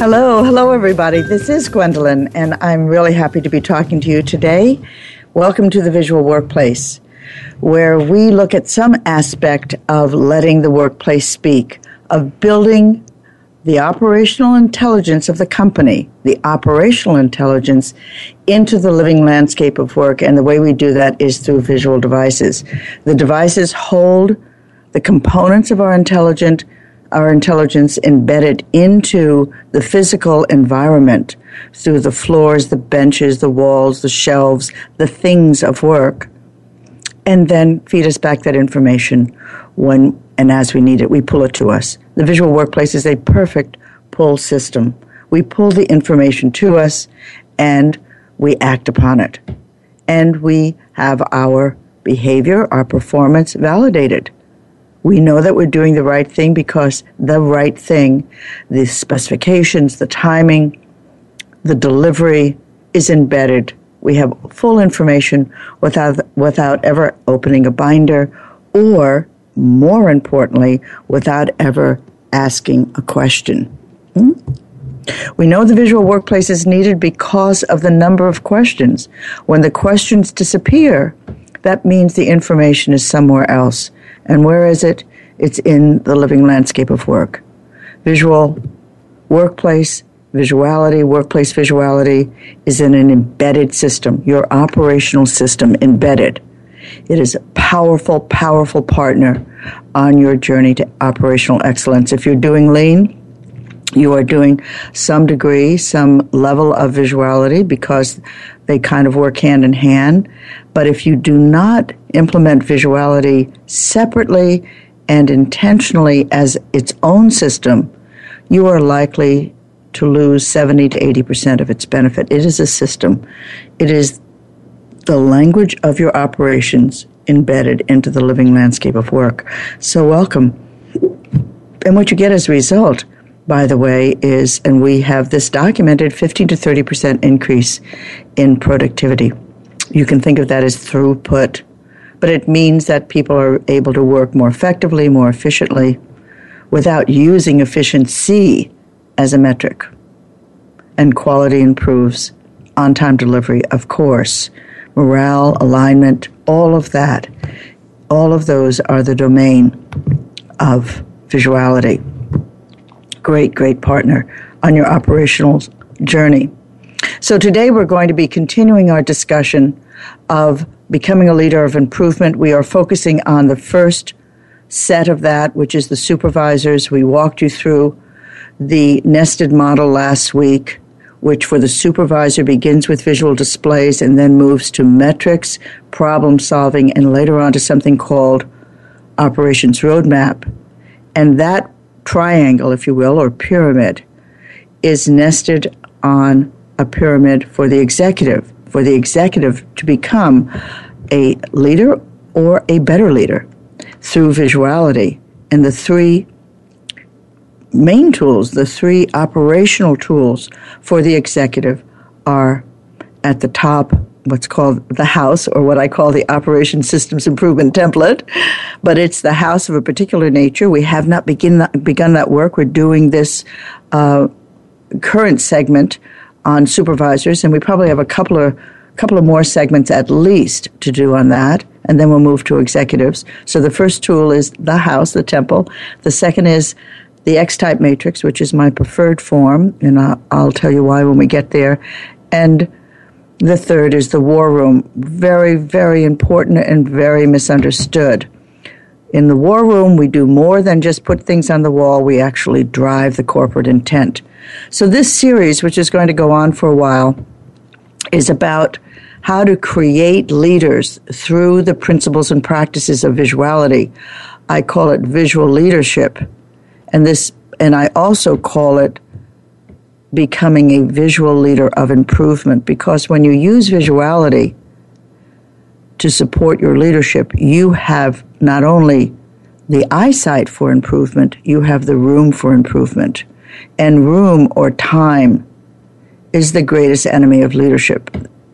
Hello, hello, everybody. This is Gwendolyn, and I'm really happy to be talking to you today. Welcome to the Visual Workplace, where we look at some aspect of letting the workplace speak, of building the operational intelligence of the company, the operational intelligence, into the living landscape of work. And the way we do that is through visual devices. The devices hold the components of our intelligent our intelligence embedded into the physical environment through the floors, the benches, the walls, the shelves, the things of work, and then feed us back that information when and as we need it. We pull it to us. The visual workplace is a perfect pull system. We pull the information to us and we act upon it. And we have our behavior, our performance validated. We know that we're doing the right thing because the right thing, the specifications, the timing, the delivery is embedded. We have full information without, without ever opening a binder or, more importantly, without ever asking a question. Hmm? We know the visual workplace is needed because of the number of questions. When the questions disappear, that means the information is somewhere else. And where is it? It's in the living landscape of work. Visual workplace visuality, workplace visuality is in an embedded system, your operational system embedded. It is a powerful, powerful partner on your journey to operational excellence. If you're doing lean, you are doing some degree, some level of visuality because they kind of work hand in hand. But if you do not implement visuality separately and intentionally as its own system, you are likely to lose 70 to 80% of its benefit. It is a system. It is the language of your operations embedded into the living landscape of work. So, welcome. And what you get as a result, by the way, is, and we have this documented 15 to 30% increase in productivity. You can think of that as throughput, but it means that people are able to work more effectively, more efficiently, without using efficiency as a metric. And quality improves, on time delivery, of course, morale, alignment, all of that. All of those are the domain of visuality. Great, great partner on your operational journey. So today we're going to be continuing our discussion of becoming a leader of improvement. We are focusing on the first set of that, which is the supervisors. We walked you through the nested model last week, which for the supervisor begins with visual displays and then moves to metrics, problem solving, and later on to something called operations roadmap. And that triangle, if you will, or pyramid, is nested on a pyramid for the executive, for the executive to become a leader or a better leader through visuality. And the three main tools, the three operational tools for the executive are at the top, what's called the house, or what I call the Operation Systems Improvement Template. But it's the house of a particular nature. We have not begin that, begun that work. We're doing this uh, current segment on supervisors, and we probably have a couple of couple of more segments at least to do on that, and then we'll move to executives. So the first tool is the house, the temple. The second is the X type matrix, which is my preferred form, and I'll tell you why when we get there. And the third is the war room. Very, very important and very misunderstood. In the war room, we do more than just put things on the wall, we actually drive the corporate intent. So, this series, which is going to go on for a while, is about how to create leaders through the principles and practices of visuality. I call it visual leadership. And this and I also call it becoming a visual leader of improvement because when you use visuality to support your leadership, you have not only the eyesight for improvement, you have the room for improvement. And room or time is the greatest enemy of leadership.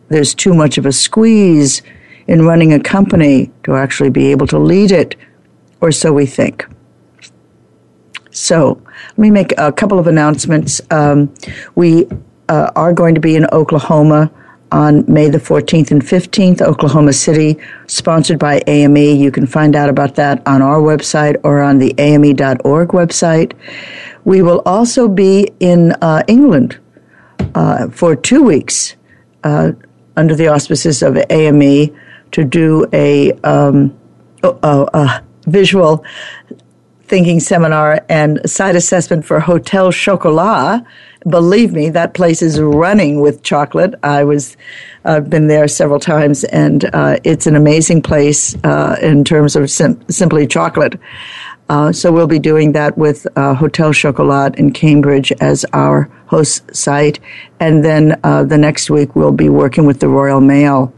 There's too much of a squeeze in running a company to actually be able to lead it, or so we think. So, let me make a couple of announcements. Um, we uh, are going to be in Oklahoma on May the 14th and 15th, Oklahoma City, sponsored by AME. You can find out about that on our website or on the AME.org website. We will also be in uh, England uh, for two weeks uh, under the auspices of AME to do a, um, a visual thinking seminar and site assessment for Hotel Chocolat. Believe me, that place is running with chocolate. I was, I've been there several times, and uh, it's an amazing place uh, in terms of sim- simply chocolate. Uh, so we'll be doing that with uh, Hotel Chocolat in Cambridge as our host site, and then uh, the next week we'll be working with the Royal Mail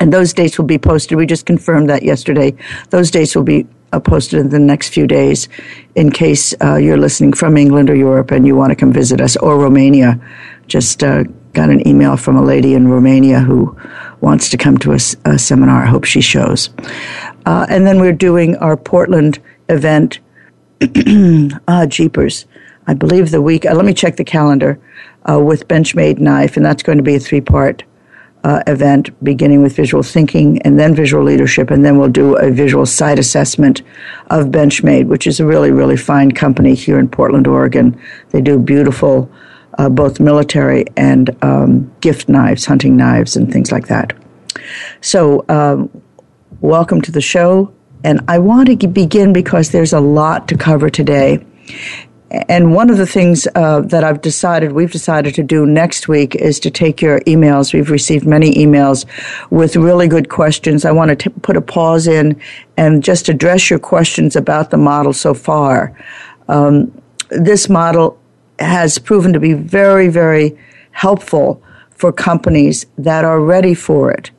and those dates will be posted. We just confirmed that yesterday. Those dates will be uh, posted in the next few days in case uh, you're listening from England or Europe and you want to come visit us or Romania. Just uh, got an email from a lady in Romania who wants to come to a, a seminar. I hope she shows. Uh, and then we're doing our Portland event. ah, jeepers. I believe the week, uh, let me check the calendar, uh, with Benchmade Knife, and that's going to be a three part uh, event beginning with visual thinking and then visual leadership, and then we'll do a visual site assessment of Benchmade, which is a really, really fine company here in Portland, Oregon. They do beautiful uh, both military and um, gift knives, hunting knives, and things like that. So, um, welcome to the show. And I want to begin because there's a lot to cover today. And one of the things uh, that I've decided, we've decided to do next week is to take your emails. We've received many emails with really good questions. I want to put a pause in and just address your questions about the model so far. Um, this model has proven to be very, very helpful for companies that are ready for it.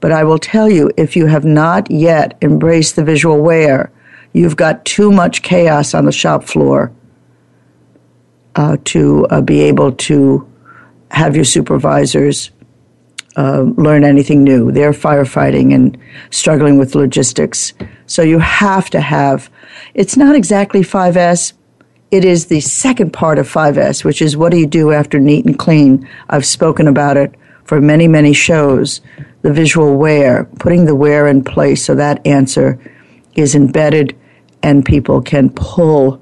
But I will tell you, if you have not yet embraced the visual where, you've got too much chaos on the shop floor uh, to uh, be able to have your supervisors uh, learn anything new. They're firefighting and struggling with logistics. So you have to have, it's not exactly 5S, it is the second part of 5S, which is what do you do after neat and clean? I've spoken about it for many, many shows. The visual where, putting the where in place so that answer is embedded and people can pull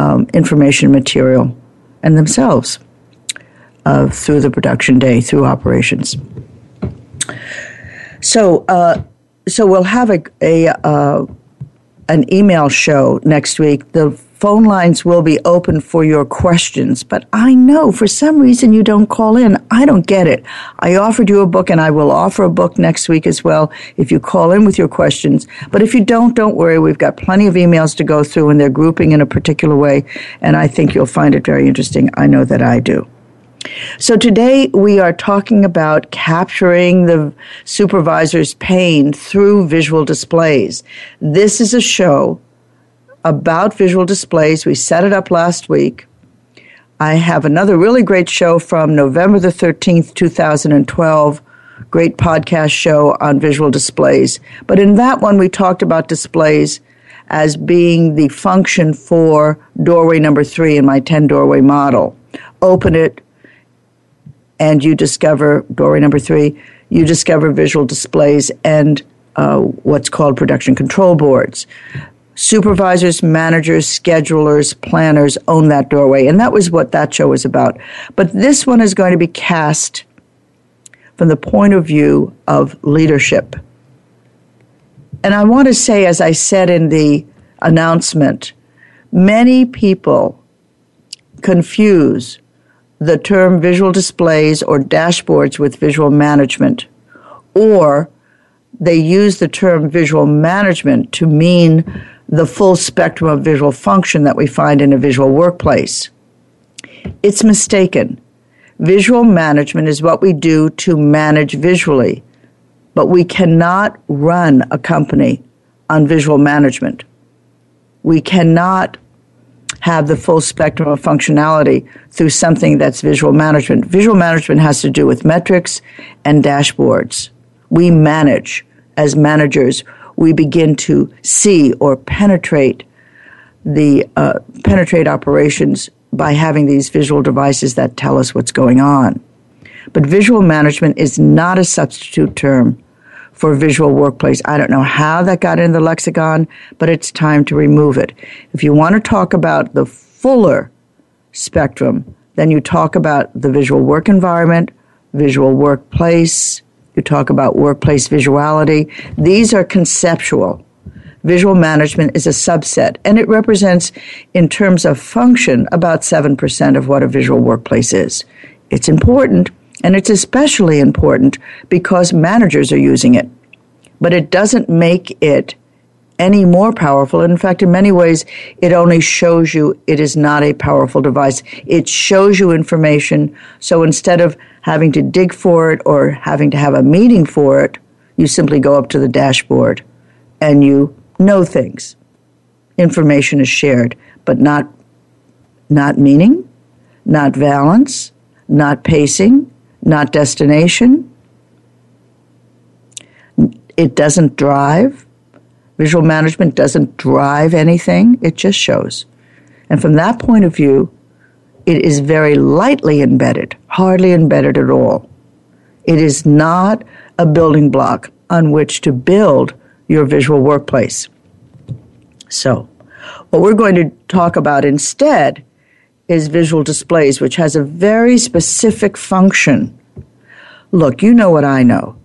um, information material and themselves uh, through the production day, through operations. So, uh, so we'll have a, a uh, an email show next week. The phone lines will be open for your questions, but I know for some reason you don't call in. I don't get it. I offered you a book and I will offer a book next week as well if you call in with your questions. But if you don't, don't worry. We've got plenty of emails to go through and they're grouping in a particular way. And I think you'll find it very interesting. I know that I do. So today we are talking about capturing the supervisor's pain through visual displays. This is a show about visual displays. We set it up last week. I have another really great show from November the 13th, 2012. Great podcast show on visual displays. But in that one, we talked about displays as being the function for doorway number three in my 10 doorway model. Open it, and you discover doorway number three, you discover visual displays and uh, what's called production control boards. Supervisors, managers, schedulers, planners own that doorway. And that was what that show was about. But this one is going to be cast from the point of view of leadership. And I want to say, as I said in the announcement, many people confuse the term visual displays or dashboards with visual management, or they use the term visual management to mean the full spectrum of visual function that we find in a visual workplace. It's mistaken. Visual management is what we do to manage visually, but we cannot run a company on visual management. We cannot have the full spectrum of functionality through something that's visual management. Visual management has to do with metrics and dashboards. We manage as managers. We begin to see or penetrate the uh, penetrate operations by having these visual devices that tell us what's going on. But visual management is not a substitute term for visual workplace. I don't know how that got in the lexicon, but it's time to remove it. If you want to talk about the fuller spectrum, then you talk about the visual work environment, visual workplace, talk about workplace visuality. These are conceptual. Visual management is a subset, and it represents, in terms of function, about 7% of what a visual workplace is. It's important, and it's especially important because managers are using it. But it doesn't make it any more powerful. In fact, in many ways, it only shows you it is not a powerful device. It shows you information. So instead of having to dig for it or having to have a meeting for it, you simply go up to the dashboard and you know things. Information is shared, but not, not meaning, not valence, not pacing, not destination. It doesn't drive. Visual management doesn't drive anything, it just shows. And from that point of view, it is very lightly embedded, hardly embedded at all. It is not a building block on which to build your visual workplace. So, what we're going to talk about instead is visual displays, which has a very specific function. Look, you know what I know.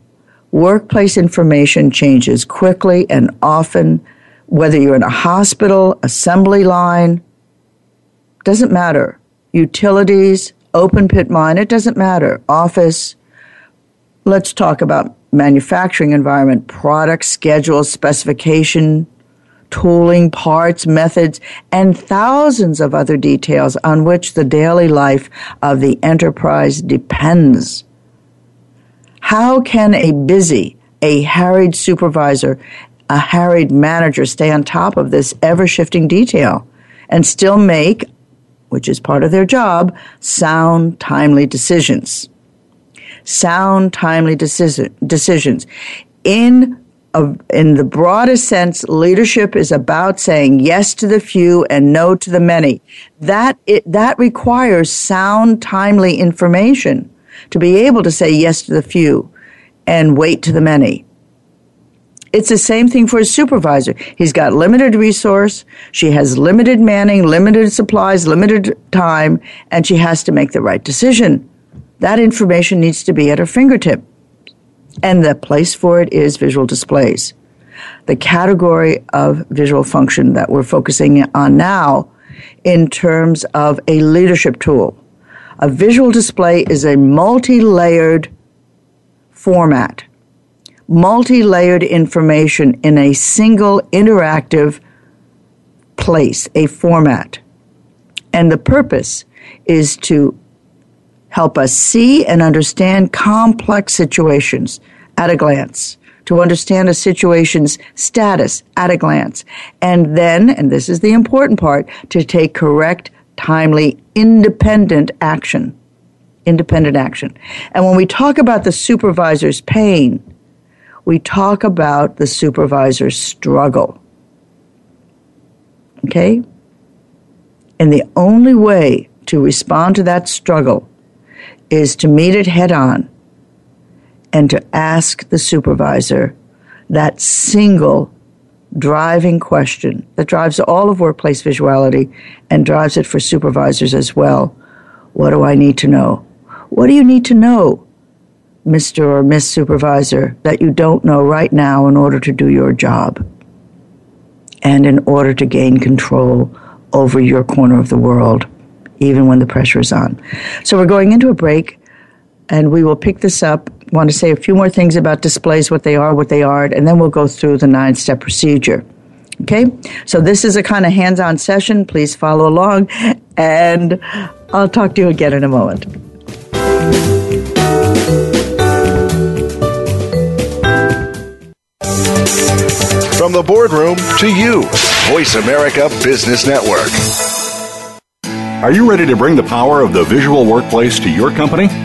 Workplace information changes quickly and often, whether you're in a hospital, assembly line, doesn't matter. Utilities, open pit mine, it doesn't matter. Office. Let's talk about manufacturing environment, product, schedule, specification, tooling, parts, methods, and thousands of other details on which the daily life of the enterprise depends. How can a busy, a harried supervisor, a harried manager stay on top of this ever shifting detail and still make, which is part of their job, sound, timely decisions? Sound, timely decision, decisions. In of, in the broadest sense, leadership is about saying yes to the few and no to the many. That it, that requires sound, timely information to be able to say yes to the few and wait to the many. It's the same thing for a supervisor. He's got limited resource, she has limited manning, limited supplies, limited time, and she has to make the right decision. That information needs to be at her fingertip and the place for it is visual displays. The category of visual function that we're focusing on now in terms of a leadership tool. A visual display is a multi layered format, multi layered information in a single interactive place, a format. And the purpose is to help us see and understand complex situations at a glance, to understand a situation's status at a glance, and then, and this is the important part, to take correct, timely, independent action. Independent action. And when we talk about the supervisor's pain, we talk about the supervisor's struggle. Okay? And the only way to respond to that struggle is to meet it head on and to ask the supervisor that single driving question that drives all of workplace visuality and drives it for supervisors as well. What do I need to know? What do you need to know, Mr. or Miss Supervisor, that you don't know right now in order to do your job and in order to gain control over your corner of the world, even when the pressure is on? So we're going into a break and we will pick this up. Want to say a few more things about displays, what they are, what they aren't, and then we'll go through the nine step procedure. Okay, so this is a kind of hands on session. Please follow along, and I'll talk to you again in a moment. From the boardroom to you, Voice America Business Network. Are you ready to bring the power of the visual workplace to your company?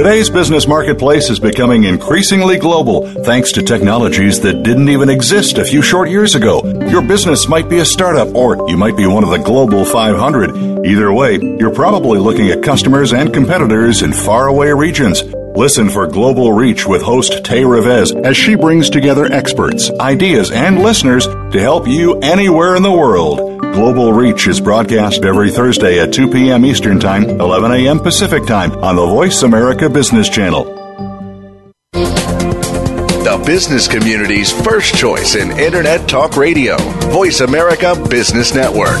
Today's business marketplace is becoming increasingly global thanks to technologies that didn't even exist a few short years ago. Your business might be a startup or you might be one of the global 500. Either way, you're probably looking at customers and competitors in faraway regions. Listen for Global Reach with host Tay Revez as she brings together experts, ideas, and listeners to help you anywhere in the world. Global Reach is broadcast every Thursday at 2 p.m. Eastern Time, 11 a.m. Pacific Time on the Voice America Business Channel. The business community's first choice in Internet Talk Radio, Voice America Business Network.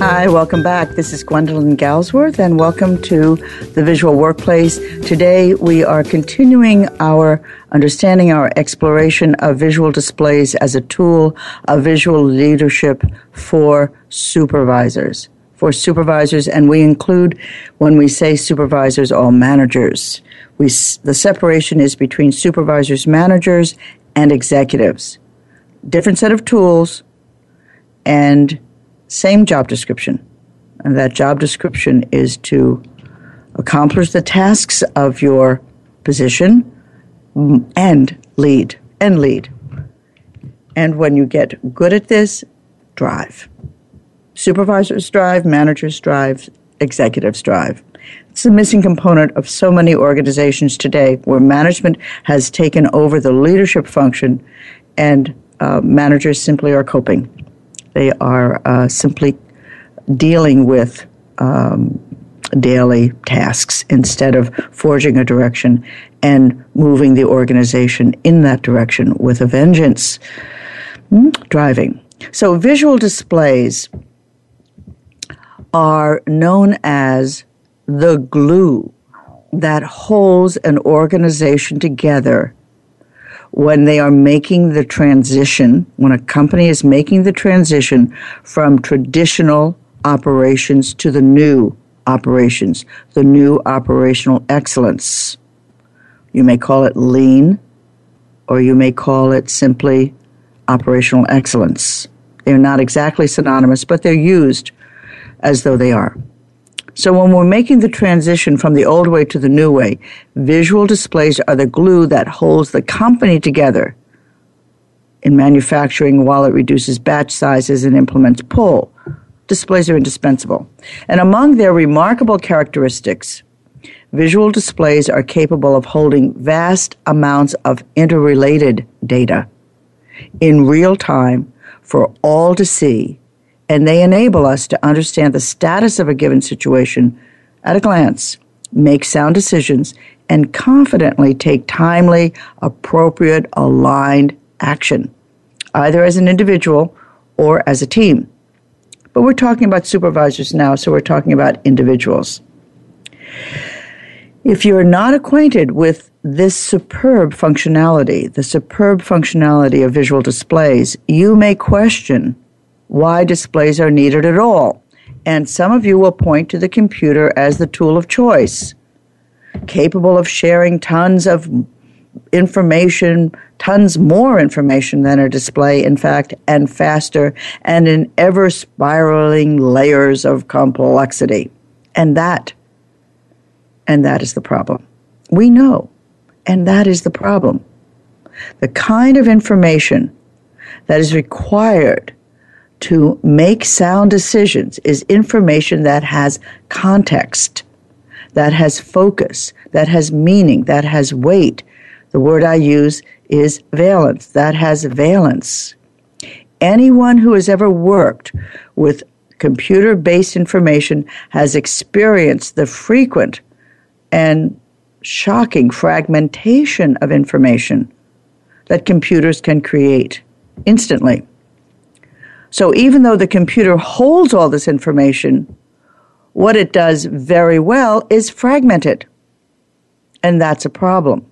Hi, welcome back. This is Gwendolyn Galsworth, and welcome to the Visual Workplace. Today, we are continuing our understanding, our exploration of visual displays as a tool of visual leadership for supervisors. For supervisors, and we include, when we say supervisors, all managers. We, the separation is between supervisors, managers, and executives. Different set of tools, and same job description. And that job description is to accomplish the tasks of your position and lead, and lead. And when you get good at this, drive. Supervisors drive, managers drive, executives drive. It's a missing component of so many organizations today where management has taken over the leadership function and uh, managers simply are coping. They are uh, simply dealing with um, daily tasks instead of forging a direction and moving the organization in that direction with a vengeance. Mm, driving. So, visual displays are known as the glue that holds an organization together when they are making the transition, when a company is making the transition from traditional operations to the new operations, the new operational excellence. You may call it lean, or you may call it simply operational excellence. They're not exactly synonymous, but they're used as though they are. So when we're making the transition from the old way to the new way, visual displays are the glue that holds the company together in manufacturing while it reduces batch sizes and implements pull. displays are indispensable. And among their remarkable characteristics, visual displays are capable of holding vast amounts of interrelated data in real time for all to see, and they enable us to understand the status of a given situation at a glance, make sound decisions, and confidently take timely, appropriate, aligned action, either as an individual or as a team. But we're talking about supervisors now, so we're talking about individuals. If you're not acquainted with this superb functionality, the superb functionality of visual displays, you may question why displays are needed at all. And some of you will point to the computer as the tool of choice, capable of sharing tons of information, tons more information than a display, in fact, and faster, and in ever spiraling layers of complexity. And that, and that is the problem. We know, and that is the problem. The kind of information that is required to make sound decisions is information that has context, that has focus, that has meaning, that has weight. The word I use is valence, that has valence. Anyone who has ever worked with computer based information has experienced the frequent and shocking fragmentation of information that computers can create instantly. So even though the computer holds all this information, what it does very well is fragment it. And that's a problem.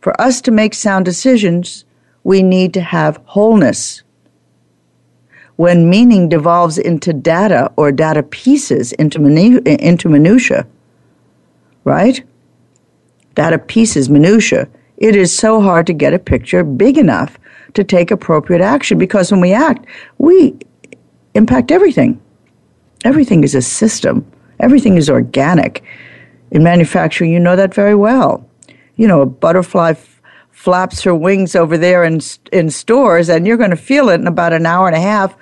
For us to make sound decisions, we need to have wholeness. When meaning devolves into data or data pieces into, minu- into minutia, right? Data pieces, minutia, it is so hard to get a picture big enough to take appropriate action because when we act, we impact everything. Everything is a system, everything is organic. In manufacturing, you know that very well. You know, a butterfly f- flaps her wings over there in, in stores, and you're going to feel it in about an hour and a half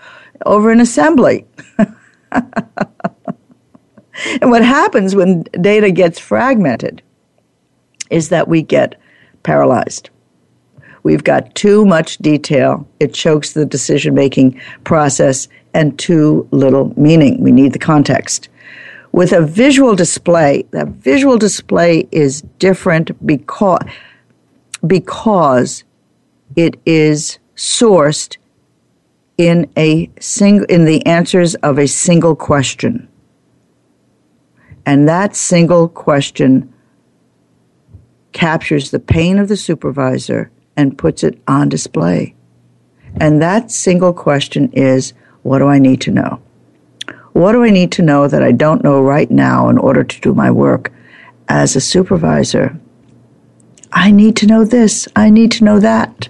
over an assembly. and what happens when data gets fragmented is that we get paralyzed. We've got too much detail. It chokes the decision making process and too little meaning. We need the context. With a visual display, that visual display is different because, because it is sourced in a single in the answers of a single question. And that single question captures the pain of the supervisor and puts it on display. And that single question is what do I need to know? What do I need to know that I don't know right now in order to do my work as a supervisor? I need to know this. I need to know that.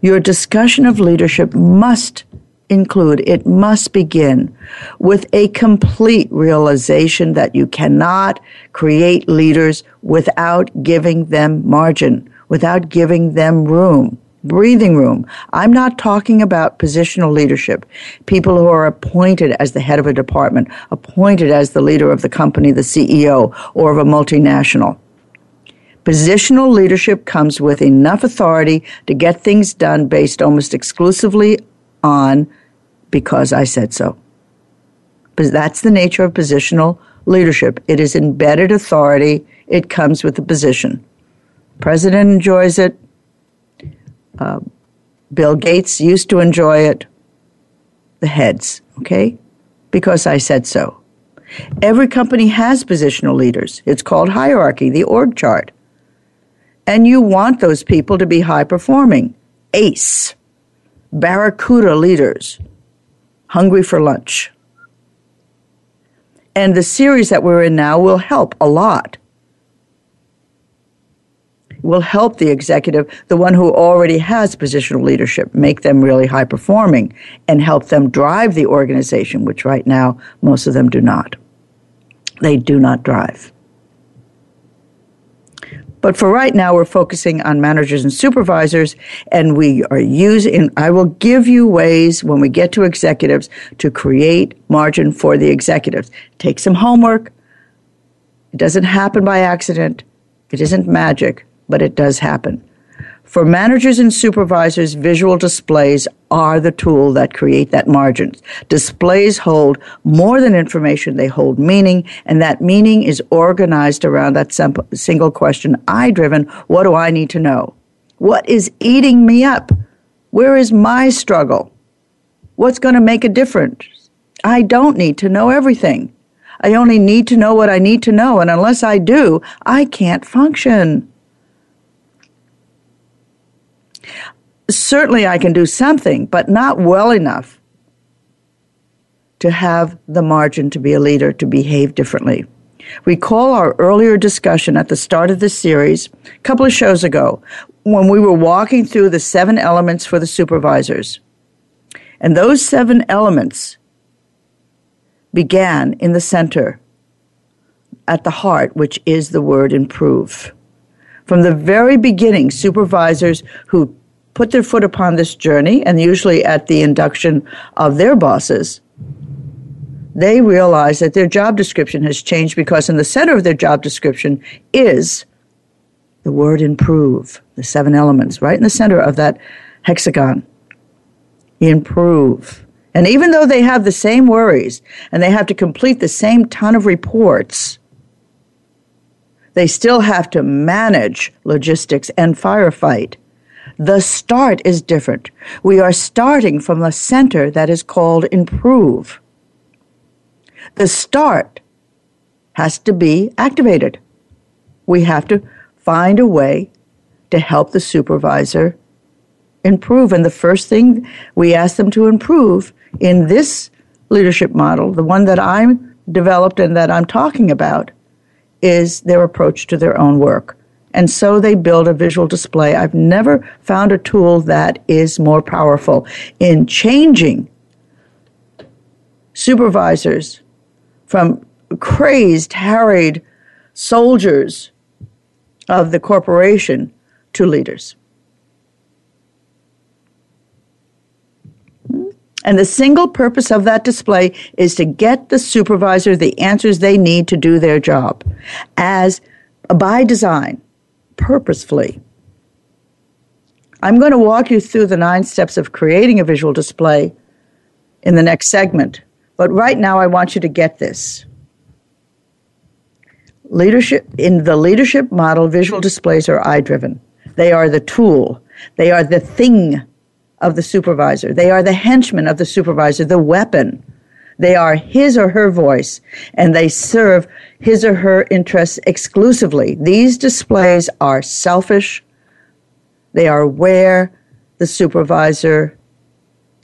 Your discussion of leadership must include, it must begin with a complete realization that you cannot create leaders without giving them margin, without giving them room, breathing room. I'm not talking about positional leadership, people who are appointed as the head of a department, appointed as the leader of the company, the CEO, or of a multinational. Positional leadership comes with enough authority to get things done based almost exclusively on because I said so. Because that's the nature of positional leadership. It is embedded authority. It comes with the position. President enjoys it. Uh, Bill Gates used to enjoy it. The heads, okay? Because I said so. Every company has positional leaders. It's called hierarchy, the org chart. And you want those people to be high performing. ACE, barracuda leaders, hungry for lunch. And the series that we're in now will help a lot will help the executive, the one who already has positional leadership, make them really high performing and help them drive the organization, which right now most of them do not. They do not drive. But for right now, we're focusing on managers and supervisors, and we are using, I will give you ways when we get to executives to create margin for the executives. Take some homework. It doesn't happen by accident, it isn't magic, but it does happen. For managers and supervisors, visual displays are the tool that create that margin. Displays hold more than information, they hold meaning, and that meaning is organized around that single question I driven, what do I need to know? What is eating me up? Where is my struggle? What's going to make a difference? I don't need to know everything. I only need to know what I need to know, and unless I do, I can't function. Certainly I can do something, but not well enough to have the margin to be a leader, to behave differently. Recall our earlier discussion at the start of this series, a couple of shows ago, when we were walking through the seven elements for the supervisors. And those seven elements began in the center, at the heart, which is the word improve. From the very beginning, supervisors who put their foot upon this journey, and usually at the induction of their bosses, they realize that their job description has changed because in the center of their job description is the word improve, the seven elements, right in the center of that hexagon. Improve. And even though they have the same worries and they have to complete the same ton of reports, they still have to manage logistics and firefight the start is different. We are starting from a center that is called improve. The start has to be activated. We have to find a way to help the supervisor improve. And the first thing we ask them to improve in this leadership model, the one that I'm developed and that I'm talking about, is their approach to their own work. And so they build a visual display. I've never found a tool that is more powerful in changing supervisors from crazed, harried soldiers of the corporation to leaders. And the single purpose of that display is to get the supervisor the answers they need to do their job. As by design, purposefully. I'm going to walk you through the nine steps of creating a visual display in the next segment, but right now I want you to get this. Leadership in the leadership model, visual displays are I driven. They are the tool. They are the thing of the supervisor. They are the henchman of the supervisor, the weapon. They are his or her voice, and they serve his or her interests exclusively. These displays are selfish. They are where the supervisor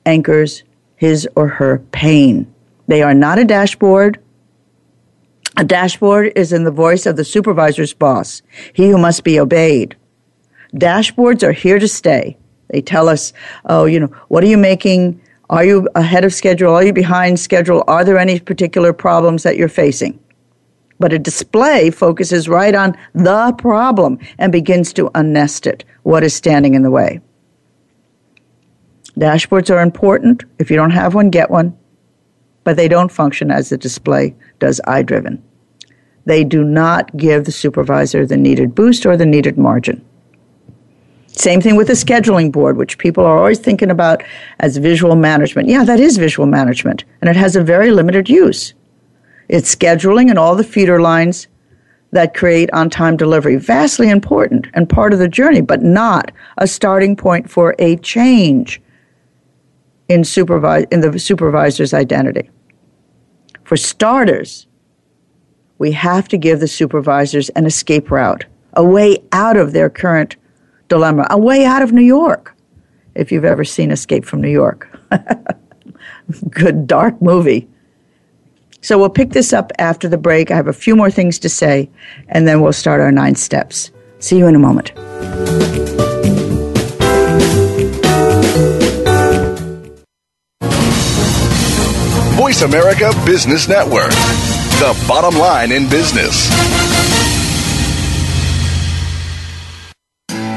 anchors his or her pain. They are not a dashboard. A dashboard is in the voice of the supervisor's boss, he who must be obeyed. Dashboards are here to stay. They tell us, oh, you know, what are you making? Are you ahead of schedule? Are you behind schedule? Are there any particular problems that you're facing? But a display focuses right on the problem and begins to unnest it. What is standing in the way? Dashboards are important. If you don't have one, get one. But they don't function as the display does I driven. They do not give the supervisor the needed boost or the needed margin. Same thing with the scheduling board, which people are always thinking about as visual management. Yeah, that is visual management, and it has a very limited use. It's scheduling and all the feeder lines that create on time delivery. Vastly important and part of the journey, but not a starting point for a change in, supervise, in the supervisor's identity. For starters, we have to give the supervisors an escape route, a way out of their current dilemma, a way out of New York. If you've ever seen Escape from New York, good dark movie. So we'll pick this up after the break. I have a few more things to say, and then we'll start our nine steps. See you in a moment. Voice America Business Network, the bottom line in business.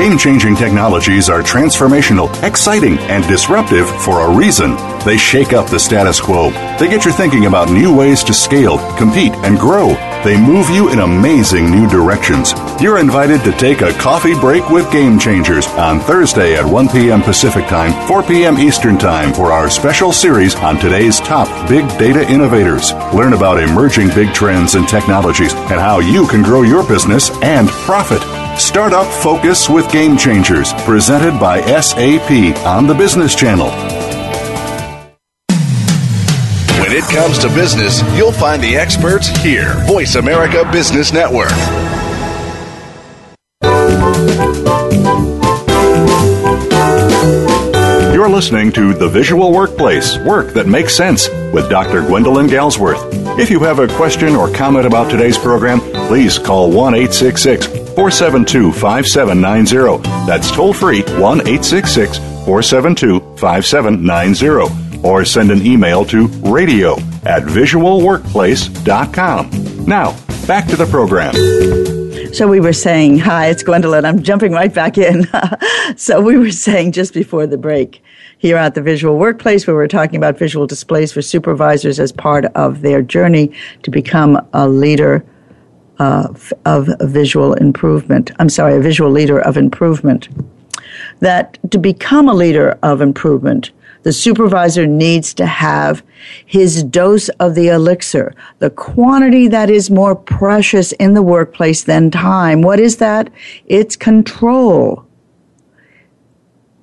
Game changing technologies are transformational, exciting, and disruptive for a reason. They shake up the status quo. They get you thinking about new ways to scale, compete, and grow. They move you in amazing new directions. You're invited to take a coffee break with Game Changers on Thursday at 1 p.m. Pacific Time, 4 p.m. Eastern Time for our special series on today's top big data innovators. Learn about emerging big trends and technologies and how you can grow your business and profit. Startup Focus with Game Changers, presented by SAP on the Business Channel. When it comes to business, you'll find the experts here. Voice America Business Network. Listening to The Visual Workplace Work That Makes Sense with Dr. Gwendolyn Galsworth. If you have a question or comment about today's program, please call 1 866 472 5790. That's toll free 1 866 472 5790. Or send an email to radio at visualworkplace.com. Now, back to the program. So we were saying, hi, it's Gwendolyn. I'm jumping right back in. so we were saying just before the break here at the Visual Workplace, where we're talking about visual displays for supervisors as part of their journey to become a leader uh, of visual improvement. I'm sorry, a visual leader of improvement. That to become a leader of improvement, the supervisor needs to have his dose of the elixir, the quantity that is more precious in the workplace than time. What is that? It's control.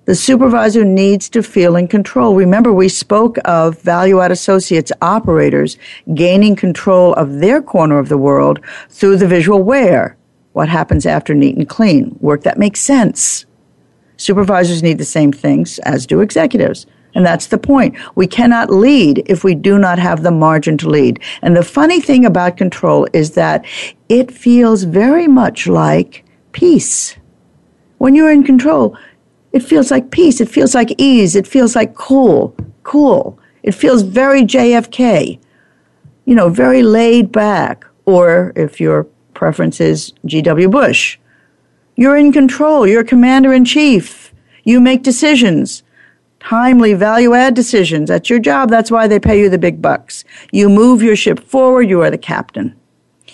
The supervisor needs to feel in control. Remember, we spoke of value add associates operators gaining control of their corner of the world through the visual where. What happens after neat and clean? Work that makes sense. Supervisors need the same things as do executives. And that's the point. We cannot lead if we do not have the margin to lead. And the funny thing about control is that it feels very much like peace. When you're in control, it feels like peace. It feels like ease. It feels like cool, cool. It feels very JFK, you know, very laid back. Or if your preference is G.W. Bush, you're in control. You're commander in chief. You make decisions, timely value add decisions. That's your job. That's why they pay you the big bucks. You move your ship forward. You are the captain.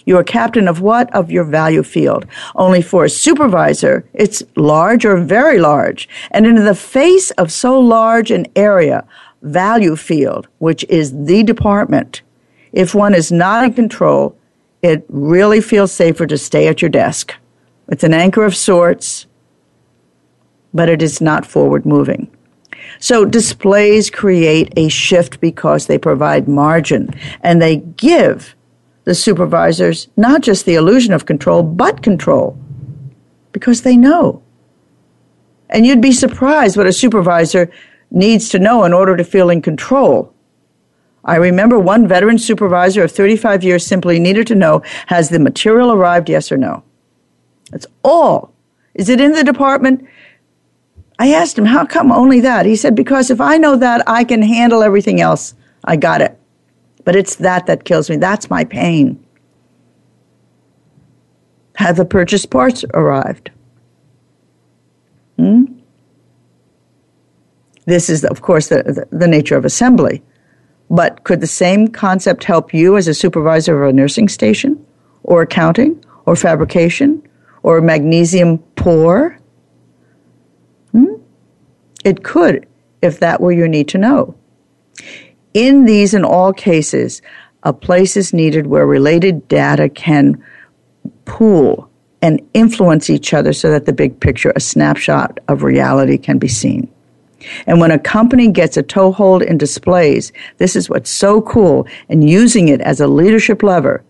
You are captain of what? Of your value field. Only for a supervisor, it's large or very large. And in the face of so large an area, value field, which is the department, if one is not in control, it really feels safer to stay at your desk. It's an anchor of sorts, but it is not forward moving. So displays create a shift because they provide margin and they give the supervisors not just the illusion of control, but control because they know. And you'd be surprised what a supervisor needs to know in order to feel in control. I remember one veteran supervisor of 35 years simply needed to know has the material arrived, yes or no? That's all. Is it in the department? I asked him, how come only that? He said, because if I know that, I can handle everything else. I got it. But it's that that kills me. That's my pain. Have the purchased parts arrived? Hmm? This is, of course, the, the, the nature of assembly. But could the same concept help you as a supervisor of a nursing station, or accounting, or fabrication, or magnesium pour? Hmm? It could if that were your need to know. In these and all cases, a place is needed where related data can pool and influence each other so that the big picture, a snapshot of reality, can be seen. And when a company gets a toehold in displays, this is what's so cool, and using it as a leadership lever,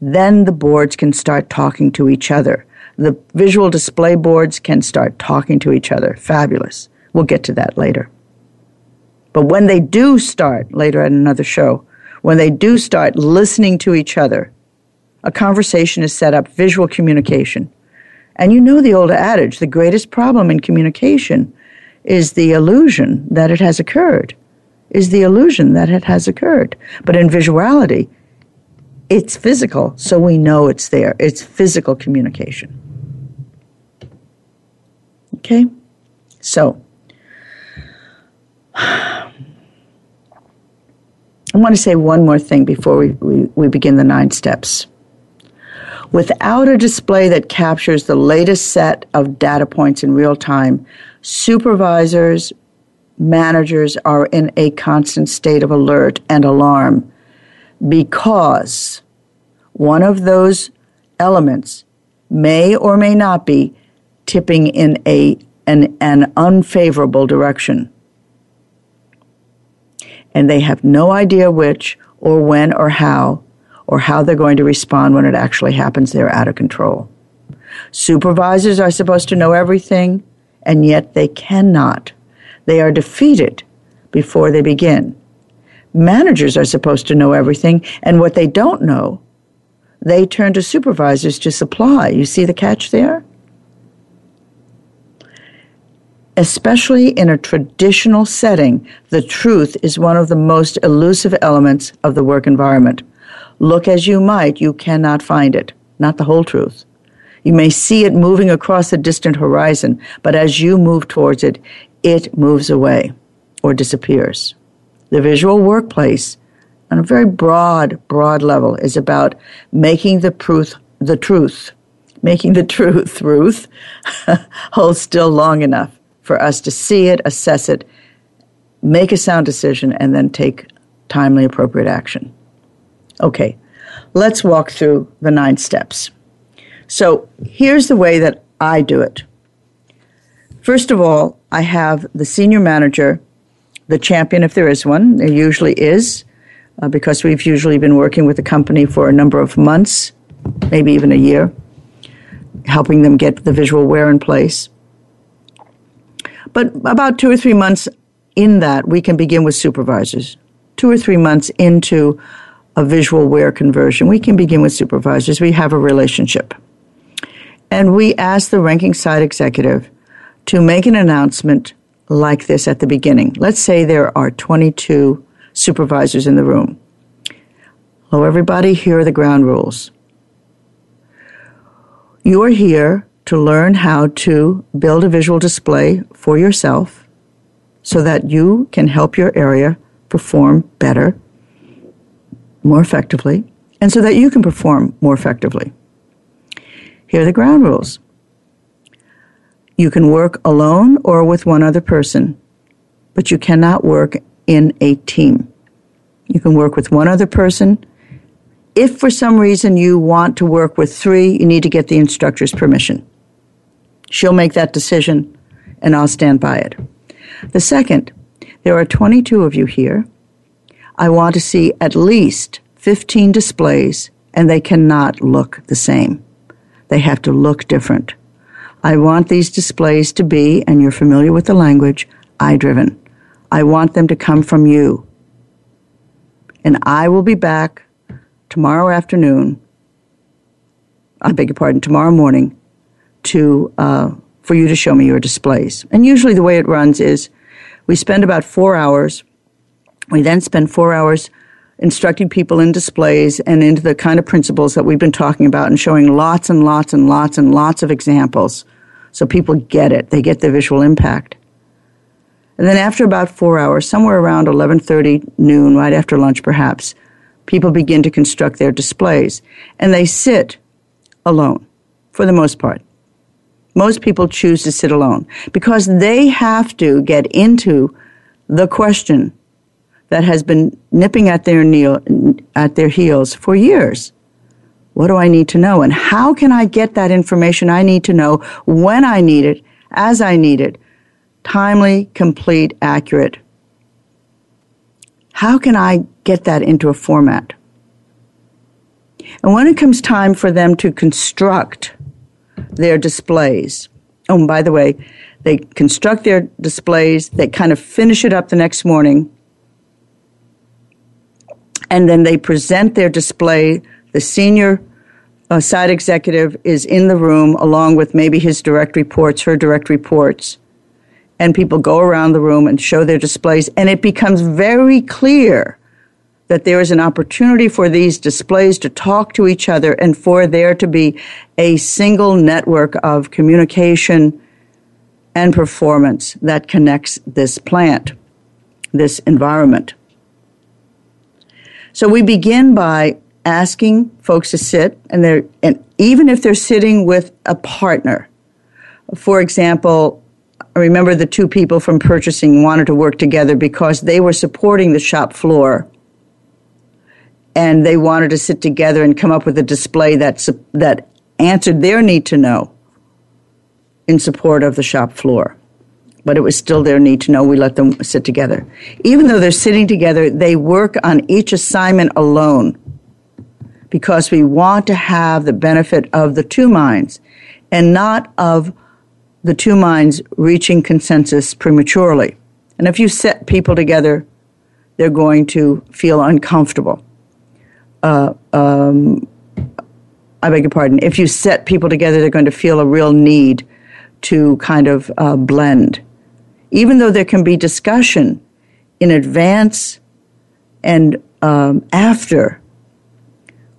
then the boards can start talking to each other. The visual display boards can start talking to each other. Fabulous. We'll get to that later. But when they do start, later at another show, when they do start listening to each other, a conversation is set up, visual communication. And you know the old adage the greatest problem in communication is the illusion that it has occurred, is the illusion that it has occurred. But in visuality, it's physical, so we know it's there. It's physical communication. Okay? So, I want to say one more thing before we, we, we begin the nine steps. Without a display that captures the latest set of data points in real time, supervisors, managers are in a constant state of alert and alarm because one of those elements may or may not be tipping in a, an, an unfavorable direction. And they have no idea which or when or how or how they're going to respond when it actually happens. They're out of control. Supervisors are supposed to know everything and yet they cannot. They are defeated before they begin. Managers are supposed to know everything, and what they don't know, they turn to supervisors to supply. You see the catch there? Especially in a traditional setting, the truth is one of the most elusive elements of the work environment. Look as you might, you cannot find it, not the whole truth. You may see it moving across the distant horizon, but as you move towards it, it moves away or disappears. The visual workplace, on a very broad, broad level, is about making the truth, the truth, making the truth, Ruth, hold still long enough for us to see it, assess it, make a sound decision, and then take timely, appropriate action. Okay, let's walk through the nine steps. So here's the way that I do it. First of all, I have the senior manager, the champion if there is one. There usually is, uh, because we've usually been working with the company for a number of months, maybe even a year, helping them get the visual where in place. But about two or three months in that, we can begin with supervisors. Two or three months into a visual where conversion, we can begin with supervisors. We have a relationship. And we ask the ranking side executive to make an announcement like this at the beginning. Let's say there are 22 supervisors in the room. Hello, everybody. Here are the ground rules. You are here to learn how to build a visual display for yourself so that you can help your area perform better, more effectively, and so that you can perform more effectively. Here are the ground rules. You can work alone or with one other person, but you cannot work in a team. You can work with one other person. If for some reason you want to work with three, you need to get the instructor's permission. She'll make that decision, and I'll stand by it. The second, there are 22 of you here. I want to see at least 15 displays, and they cannot look the same. They have to look different. I want these displays to be, and you're familiar with the language, I driven. I want them to come from you. And I will be back tomorrow afternoon, I beg your pardon, tomorrow morning, to, uh, for you to show me your displays. And usually the way it runs is we spend about four hours. We then spend four hours instructing people in displays and into the kind of principles that we've been talking about and showing lots and lots and lots and lots of examples so people get it they get the visual impact and then after about four hours somewhere around 11.30 noon right after lunch perhaps people begin to construct their displays and they sit alone for the most part Most people choose to sit alone because they have to get into the question that has been nipping at their, kneel, at their heels for years. What do I need to know? And how can I get that information I need to know when I need it, as I need it? Timely, complete, accurate. How can I get that into a format? And when it comes time for them to construct their displays, oh, by the way, they construct their displays, they kind of finish it up the next morning, and then they present their display. The senior uh, executive is in the room along with maybe his direct reports, her direct reports, and people go around the room and show their displays, and it becomes very clear that there is an opportunity for these displays to talk to each other and for there to be a single network of communication and performance that connects this plant, this environment. So we begin by asking folks to sit and they're and even if they're sitting with a partner. For example, I remember the two people from purchasing wanted to work together because they were supporting the shop floor and they wanted to sit together and come up with a display that that answered their need to know in support of the shop floor but it was still their need to know we let them sit together. Even though they're sitting together, they work on each assignment alone because we want to have the benefit of the two minds and not of the two minds reaching consensus prematurely. And if you set people together, they're going to feel uncomfortable. Uh, um, I beg your pardon. If you set people together, they're going to feel a real need to kind of uh, blend even though there can be discussion in advance and um, after,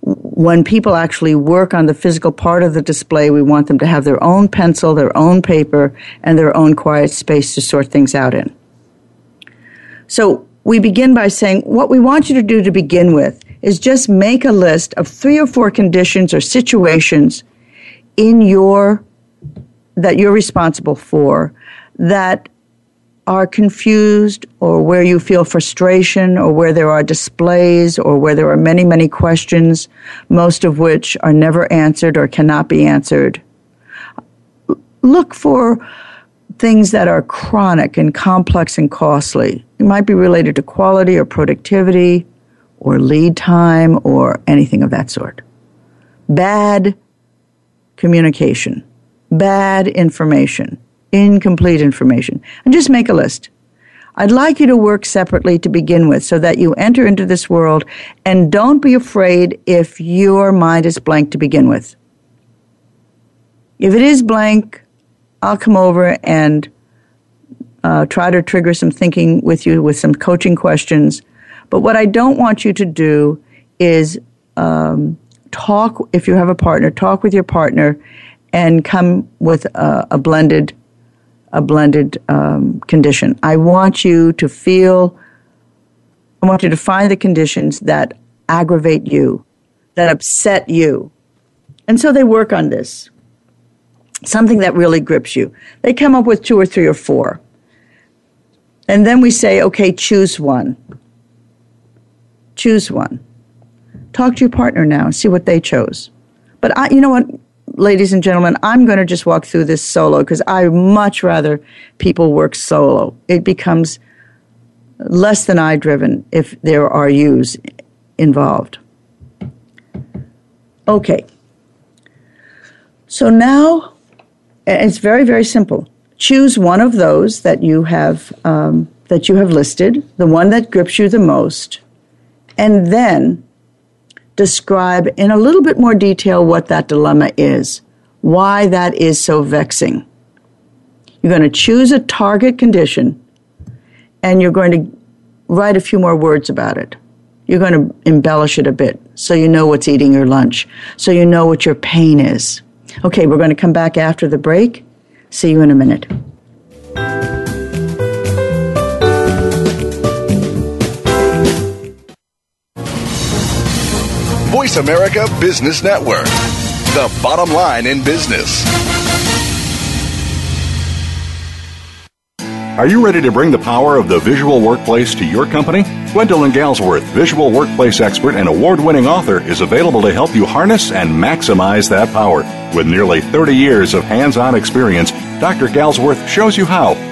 when people actually work on the physical part of the display, we want them to have their own pencil, their own paper, and their own quiet space to sort things out in. So we begin by saying what we want you to do to begin with is just make a list of three or four conditions or situations in your that you're responsible for that are confused or where you feel frustration or where there are displays or where there are many, many questions, most of which are never answered or cannot be answered. Look for things that are chronic and complex and costly. It might be related to quality or productivity or lead time or anything of that sort. Bad communication, bad information incomplete information. And just make a list. I'd like you to work separately to begin with so that you enter into this world and don't be afraid if your mind is blank to begin with. If it is blank, I'll come over and uh, try to trigger some thinking with you with some coaching questions. But what I don't want you to do is um, talk, if you have a partner, talk with your partner and come with a, a blended a blended um, condition. I want you to feel, I want you to find the conditions that aggravate you, that upset you. And so they work on this. Something that really grips you. They come up with two or three or four. And then we say, okay, choose one. Choose one. Talk to your partner now, and see what they chose. But I, you know what? ladies and gentlemen, I'm going to just walk through this solo because I much rather people work solo. It becomes less than I driven if there are yous involved. Okay. So now it's very, very simple. Choose one of those that you have um, that you have listed, the one that grips you the most, and then describe in a little bit more detail what that dilemma is, why that is so vexing. You're going to choose a target condition and you're going to write a few more words about it. You're going to embellish it a bit so you know what's eating your lunch, so you know what your pain is. Okay, we're going to come back after the break. See you in a minute. Voice America Business Network, the bottom line in business. Are you ready to bring the power of the visual workplace to your company? Gwendolyn Galsworth, visual workplace expert and award winning author, is available to help you harness and maximize that power. With nearly 30 years of hands on experience, Dr. Galsworth shows you how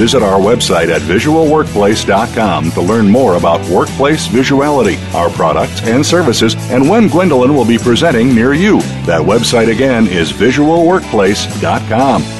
Visit our website at visualworkplace.com to learn more about workplace visuality, our products and services, and when Gwendolyn will be presenting near you. That website again is visualworkplace.com.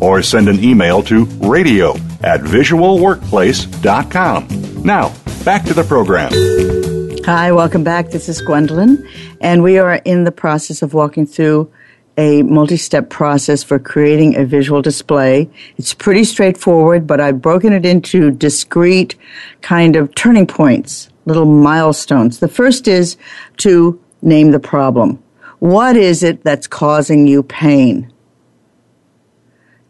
or send an email to radio at visualworkplace.com. Now, back to the program. Hi, welcome back. This is Gwendolyn, and we are in the process of walking through a multi step process for creating a visual display. It's pretty straightforward, but I've broken it into discrete kind of turning points, little milestones. The first is to name the problem. What is it that's causing you pain?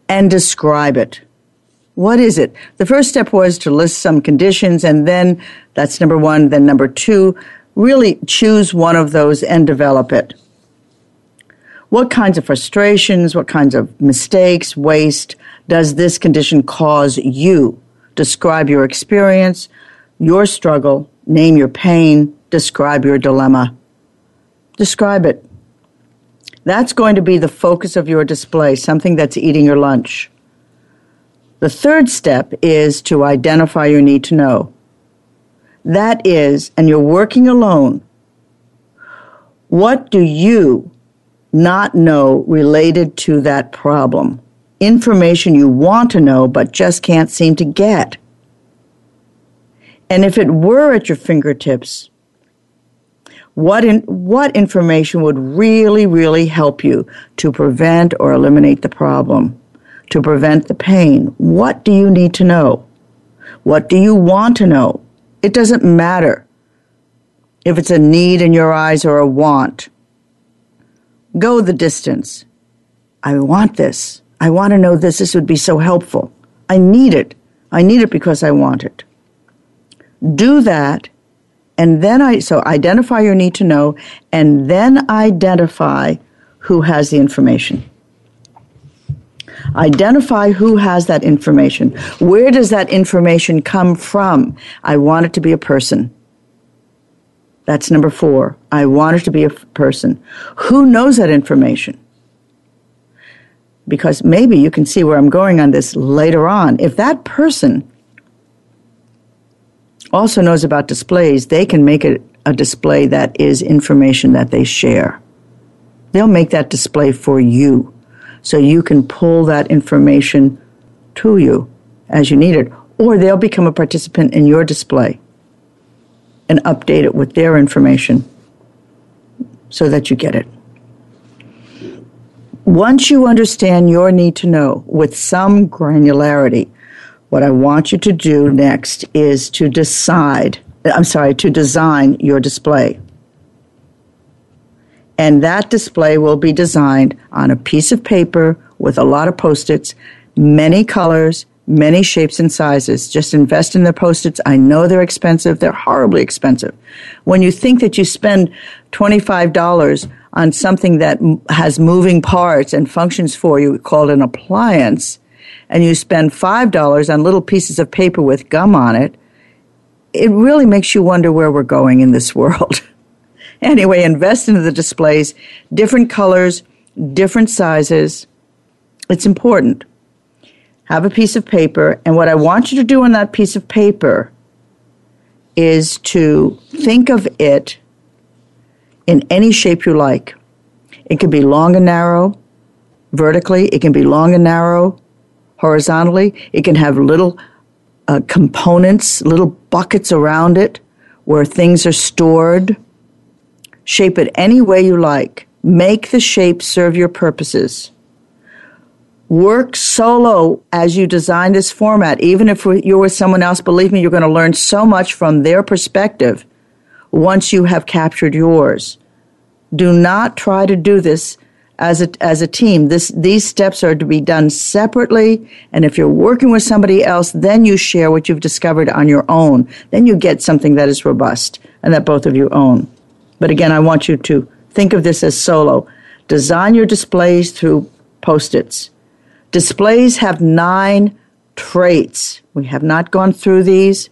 And describe it. What is it? The first step was to list some conditions, and then that's number one. Then number two, really choose one of those and develop it. What kinds of frustrations, what kinds of mistakes, waste does this condition cause you? Describe your experience, your struggle, name your pain, describe your dilemma. Describe it. That's going to be the focus of your display, something that's eating your lunch. The third step is to identify your need to know. That is, and you're working alone, what do you not know related to that problem? Information you want to know but just can't seem to get. And if it were at your fingertips, what, in, what information would really, really help you to prevent or eliminate the problem, to prevent the pain? What do you need to know? What do you want to know? It doesn't matter if it's a need in your eyes or a want. Go the distance. I want this. I want to know this. This would be so helpful. I need it. I need it because I want it. Do that and then I, so identify your need to know, and then identify who has the information. Identify who has that information. Where does that information come from? I want it to be a person. That's number four. I want it to be a person. Who knows that information? Because maybe you can see where I'm going on this later on. If that person also knows about displays, they can make it a display that is information that they share. They'll make that display for you so you can pull that information to you as you need it, or they'll become a participant in your display and update it with their information so that you get it. Once you understand your need to know with some granularity, what I want you to do next is to decide, I'm sorry, to design your display. And that display will be designed on a piece of paper with a lot of post its, many colors, many shapes and sizes. Just invest in the post-its. I know they're expensive. They're horribly expensive. When you think that you spend $25 on something that has moving parts and functions for you called an appliance, and you spend $5 on little pieces of paper with gum on it, it really makes you wonder where we're going in this world. anyway, invest into the displays, different colors, different sizes. It's important have a piece of paper, and what I want you to do on that piece of paper is to think of it in any shape you like. It can be long and narrow, vertically, it can be long and narrow, horizontally, it can have little uh, components, little buckets around it where things are stored. Shape it any way you like. Make the shape serve your purposes work solo as you design this format. Even if you're with someone else, believe me, you're going to learn so much from their perspective once you have captured yours. Do not try to do this as a, as a team. This, these steps are to be done separately. And if you're working with somebody else, then you share what you've discovered on your own. Then you get something that is robust and that both of you own. But again, I want you to think of this as solo. Design your displays through post-its Displays have nine traits. We have not gone through these,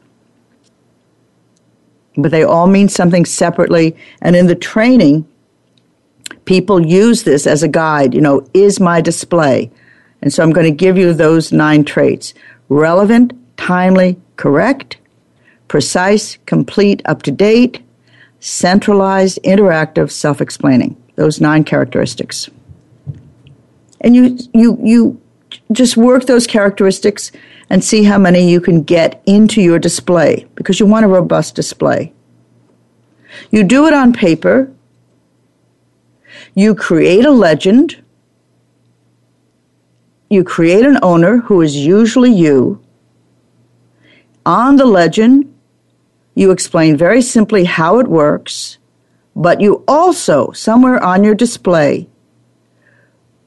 but they all mean something separately. And in the training, people use this as a guide. You know, is my display? And so I'm going to give you those nine traits relevant, timely, correct, precise, complete, up to date, centralized, interactive, self explaining. Those nine characteristics. And you, you, you just work those characteristics and see how many you can get into your display because you want a robust display. You do it on paper. You create a legend. You create an owner who is usually you. On the legend, you explain very simply how it works, but you also, somewhere on your display,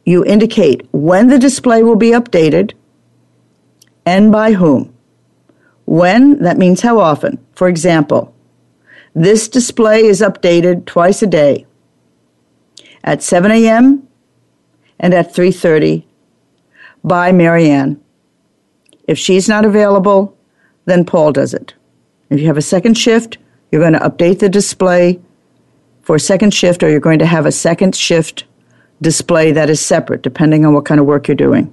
you indicate when the display will be updated and by whom. When, that means how often. For example, this display is updated twice a day at 7 a.m. and at 3.30 by Marianne. If she's not available, then Paul does it. If you have a second shift, you're going to update the display for a second shift or you're going to have a second shift display that is separate depending on what kind of work you're doing.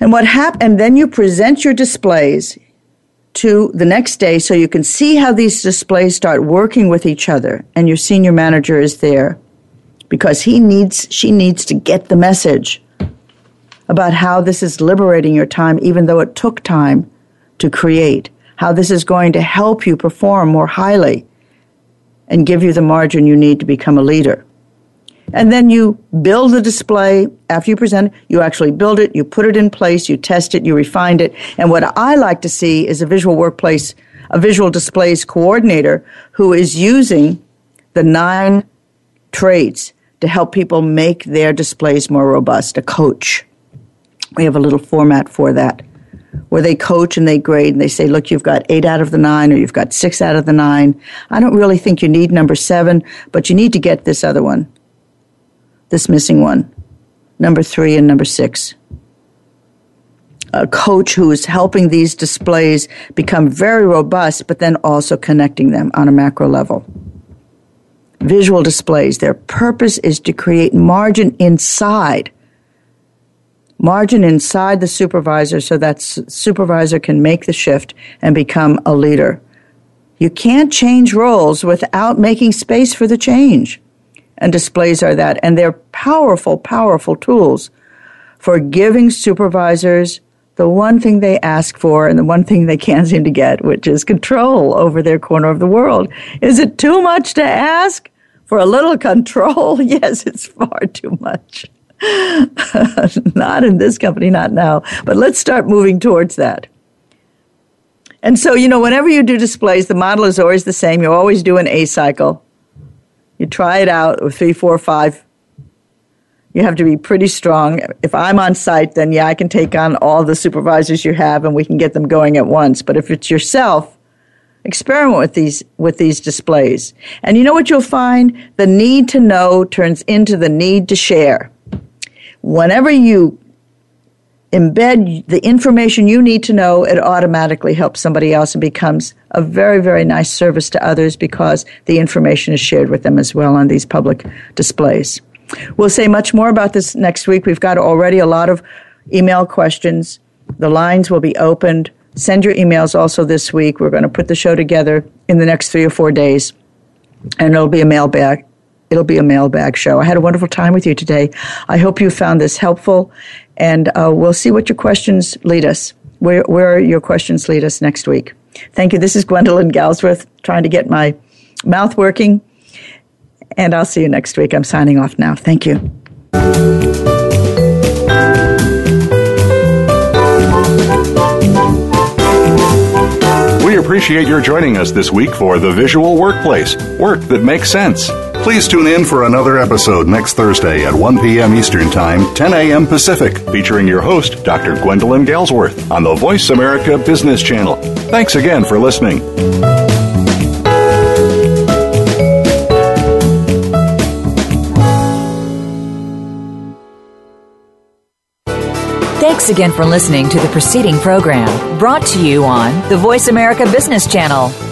And what hap- and then you present your displays to the next day so you can see how these displays start working with each other. And your senior manager is there because he needs she needs to get the message about how this is liberating your time even though it took time to create how this is going to help you perform more highly and give you the margin you need to become a leader and then you build the display after you present it. you actually build it you put it in place you test it you refine it and what i like to see is a visual workplace a visual displays coordinator who is using the nine traits to help people make their displays more robust a coach we have a little format for that where they coach and they grade and they say, look, you've got eight out of the nine or you've got six out of the nine. I don't really think you need number seven, but you need to get this other one this missing one, number three and number six. A coach who is helping these displays become very robust, but then also connecting them on a macro level. Visual displays, their purpose is to create margin inside margin inside the supervisor so that supervisor can make the shift and become a leader. You can't change roles without making space for the change and displays are that. And they're powerful, powerful tools for giving supervisors the one thing they ask for and the one thing they can't seem to get, which is control over their corner of the world. Is it too much to ask for a little control? Yes, it's far too much. not in this company, not now. But let's start moving towards that. And so, you know, whenever you do displays, the model is always the same. You always do an A cycle. You try it out with three, four, five You have to be pretty strong. If I'm on site, then yeah, I can take on all the supervisors you have and we can get them going at once. But if it's yourself, experiment with these with these displays. And you know what you'll find? The need to know turns into the need to share. Whenever you embed the information you need to know, it automatically helps somebody else and becomes a very, very nice service to others because the information is shared with them as well on these public displays. We'll say much more about this next week. We've got already a lot of email questions. The lines will be opened. Send your emails also this week. We're going to put the show together in the next three or four days, and it'll be a mailbag. It'll be a mailbag show. I had a wonderful time with you today. I hope you found this helpful, and uh, we'll see what your questions lead us. Where, where your questions lead us next week. Thank you. This is Gwendolyn Galsworth trying to get my mouth working. And I'll see you next week. I'm signing off now. Thank you. We appreciate your joining us this week for The Visual Workplace Work that Makes Sense. Please tune in for another episode next Thursday at 1 p.m. Eastern Time, 10 a.m. Pacific, featuring your host, Dr. Gwendolyn Galsworth, on the Voice America Business Channel. Thanks again for listening. Thanks again for listening to the preceding program brought to you on the Voice America Business Channel.